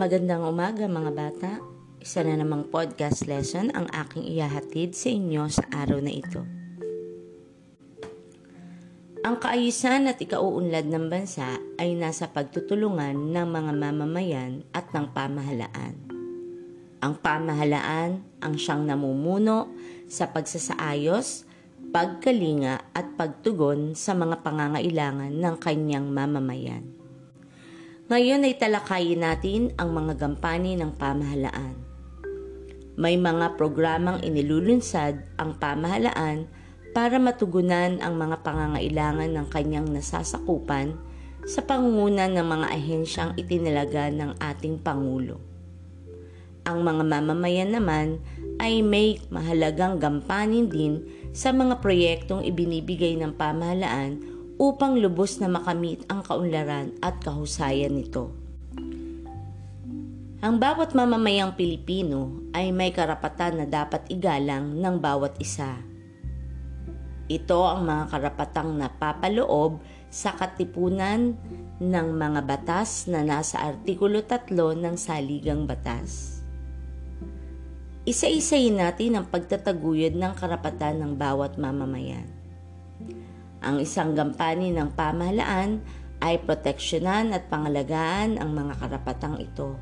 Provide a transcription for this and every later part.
Magandang umaga mga bata. Isa na namang podcast lesson ang aking ihahatid sa inyo sa araw na ito. Ang kaayusan at ikauunlad ng bansa ay nasa pagtutulungan ng mga mamamayan at ng pamahalaan. Ang pamahalaan ang siyang namumuno sa pagsasaayos, pagkalinga at pagtugon sa mga pangangailangan ng kanyang mamamayan. Ngayon ay talakayin natin ang mga gampani ng pamahalaan. May mga programang inilulunsad ang pamahalaan para matugunan ang mga pangangailangan ng kanyang nasasakupan sa pangungunan ng mga ahensyang itinalaga ng ating Pangulo. Ang mga mamamayan naman ay may mahalagang gampanin din sa mga proyektong ibinibigay ng pamahalaan upang lubos na makamit ang kaunlaran at kahusayan nito. Ang bawat mamamayang Pilipino ay may karapatan na dapat igalang ng bawat isa. Ito ang mga karapatang napapaloob sa katipunan ng mga batas na nasa Artikulo 3 ng Saligang Batas. Isa-isayin natin ang pagtataguyod ng karapatan ng bawat mamamayan. Ang isang gampani ng pamahalaan ay proteksyonan at pangalagaan ang mga karapatang ito.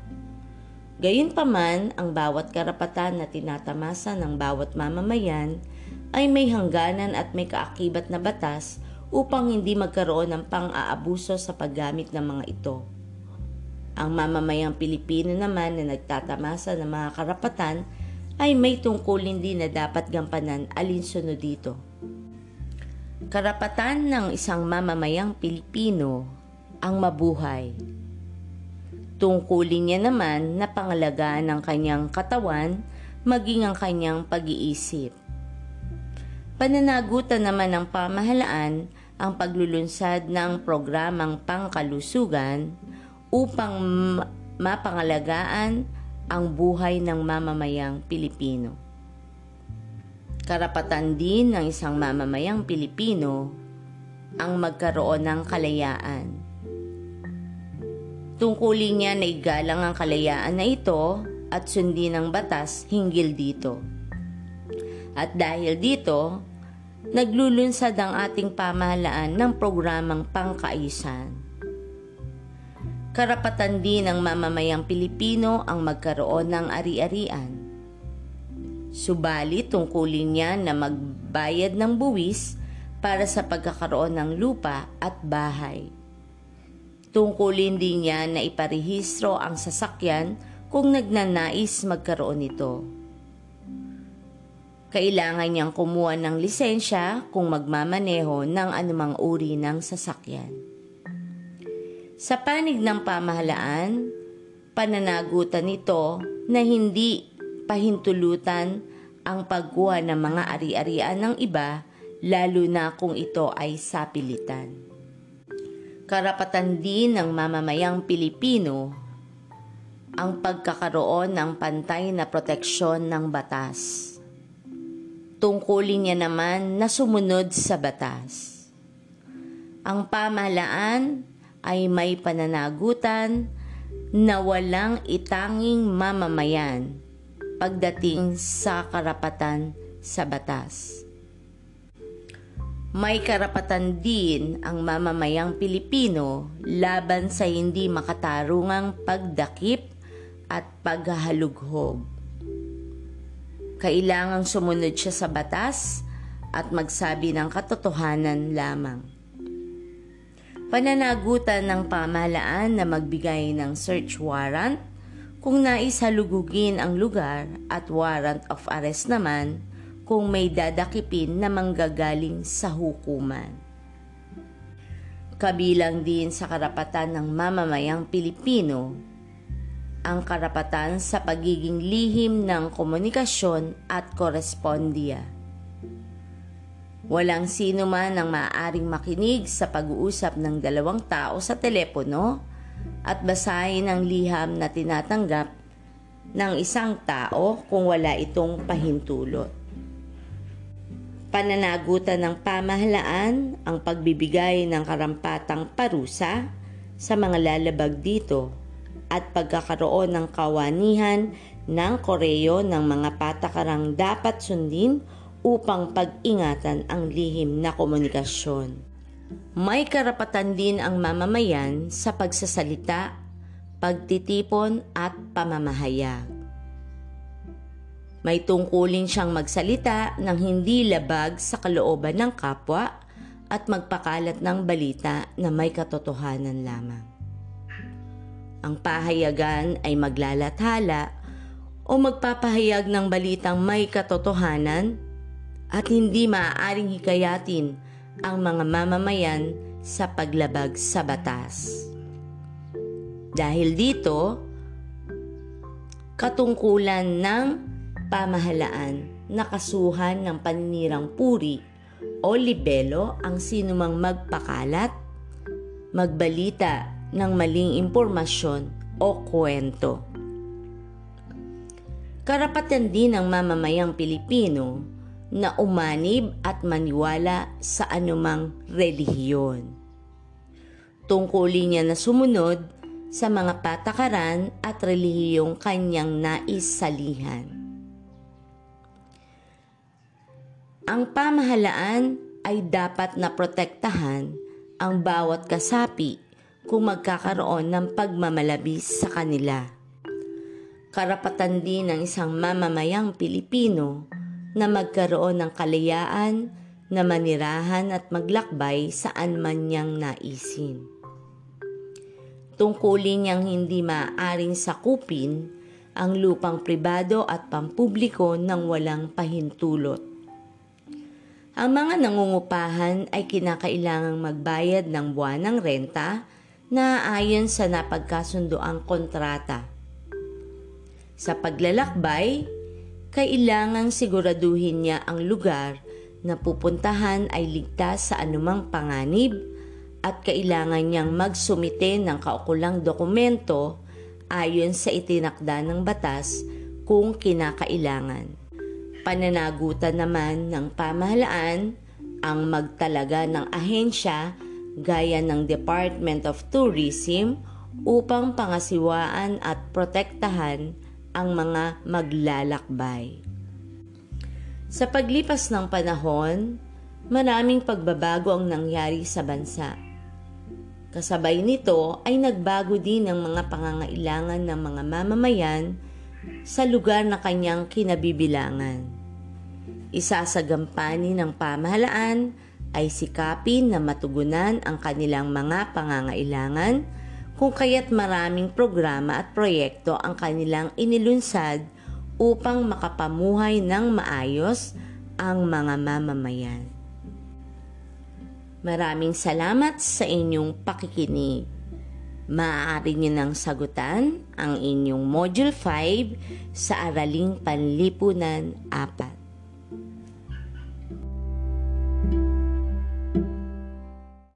Gayunpaman, ang bawat karapatan na tinatamasa ng bawat mamamayan ay may hangganan at may kaakibat na batas upang hindi magkaroon ng pang-aabuso sa paggamit ng mga ito. Ang mamamayang Pilipino naman na nagtatamasa ng mga karapatan ay may tungkulin din na dapat gampanan alinsunod dito. Karapatan ng isang mamamayang Pilipino ang mabuhay. Tungkulin niya naman na pangalagaan ng kanyang katawan maging ang kanyang pag-iisip. Pananagutan naman ng pamahalaan ang paglulunsad ng programang pangkalusugan upang mapangalagaan ang buhay ng mamamayang Pilipino. Karapatan din ng isang mamamayang Pilipino ang magkaroon ng kalayaan. Tungkulin niya na igalang ang kalayaan na ito at sundin ang batas hinggil dito. At dahil dito, naglulunsad ang ating pamahalaan ng programang pangkaayusan. Karapatan din ng mamamayang Pilipino ang magkaroon ng ari-arian Subalit tungkulin niya na magbayad ng buwis para sa pagkakaroon ng lupa at bahay. Tungkulin din niya na iparehistro ang sasakyan kung nagnanais magkaroon nito. Kailangan niyang kumuha ng lisensya kung magmamaneho ng anumang uri ng sasakyan. Sa panig ng pamahalaan, pananagutan nito na hindi pahintulutan ang pagkuha ng mga ari-arian ng iba lalo na kung ito ay sapilitan. Karapatan din ng mamamayang Pilipino ang pagkakaroon ng pantay na proteksyon ng batas. Tungkulin niya naman na sumunod sa batas. Ang pamahalaan ay may pananagutan na walang itanging mamamayan pagdating sa karapatan sa batas. May karapatan din ang mamamayang Pilipino laban sa hindi makatarungang pagdakip at paghahalughog. Kailangang sumunod siya sa batas at magsabi ng katotohanan lamang. Pananagutan ng pamahalaan na magbigay ng search warrant kung nais halugugin ang lugar at warrant of arrest naman kung may dadakipin na manggagaling sa hukuman. Kabilang din sa karapatan ng mamamayang Pilipino ang karapatan sa pagiging lihim ng komunikasyon at korespondiya. Walang sino man ang maaaring makinig sa pag-uusap ng dalawang tao sa telepono at basahin ang liham na tinatanggap ng isang tao kung wala itong pahintulot. Pananagutan ng pamahalaan ang pagbibigay ng karampatang parusa sa mga lalabag dito at pagkakaroon ng kawanihan ng koreo ng mga patakarang dapat sundin upang pag-ingatan ang lihim na komunikasyon. May karapatan din ang mamamayan sa pagsasalita, pagtitipon at pamamahayag. May tungkulin siyang magsalita ng hindi labag sa kalooban ng kapwa at magpakalat ng balita na may katotohanan lamang. Ang pahayagan ay maglalathala o magpapahayag ng balitang may katotohanan at hindi maaaring hikayatin ang mga mamamayan sa paglabag sa batas. Dahil dito, katungkulan ng pamahalaan na kasuhan ng paninirang puri o libelo ang sinumang magpakalat, magbalita ng maling impormasyon o kwento. Karapatan din ng mamamayang Pilipino na umanib at maniwala sa anumang relihiyon. Tungkulin niya na sumunod sa mga patakaran at relihiyong kanyang naisalihan. Ang pamahalaan ay dapat na protektahan ang bawat kasapi kung magkakaroon ng pagmamalabis sa kanila. Karapatan din ng isang mamamayang Pilipino na magkaroon ng kalayaan na manirahan at maglakbay saan man niyang naisin. Tungkulin niyang hindi maaaring sakupin ang lupang pribado at pampubliko ng walang pahintulot. Ang mga nangungupahan ay kinakailangang magbayad ng buwanang renta na ayon sa napagkasundoang kontrata. Sa paglalakbay, kailangang siguraduhin niya ang lugar na pupuntahan ay ligtas sa anumang panganib at kailangan niyang magsumite ng kaukulang dokumento ayon sa itinakda ng batas kung kinakailangan. Pananagutan naman ng pamahalaan ang magtalaga ng ahensya gaya ng Department of Tourism upang pangasiwaan at protektahan ang mga maglalakbay. Sa paglipas ng panahon, maraming pagbabago ang nangyari sa bansa. Kasabay nito ay nagbago din ang mga pangangailangan ng mga mamamayan sa lugar na kanyang kinabibilangan. Isa sa gampanin ng pamahalaan ay sikapin na matugunan ang kanilang mga pangangailangan kung kaya't maraming programa at proyekto ang kanilang inilunsad upang makapamuhay ng maayos ang mga mamamayan. Maraming salamat sa inyong pakikinig. Maaari niyo nang sagutan ang inyong Module 5 sa Araling Panlipunan 4.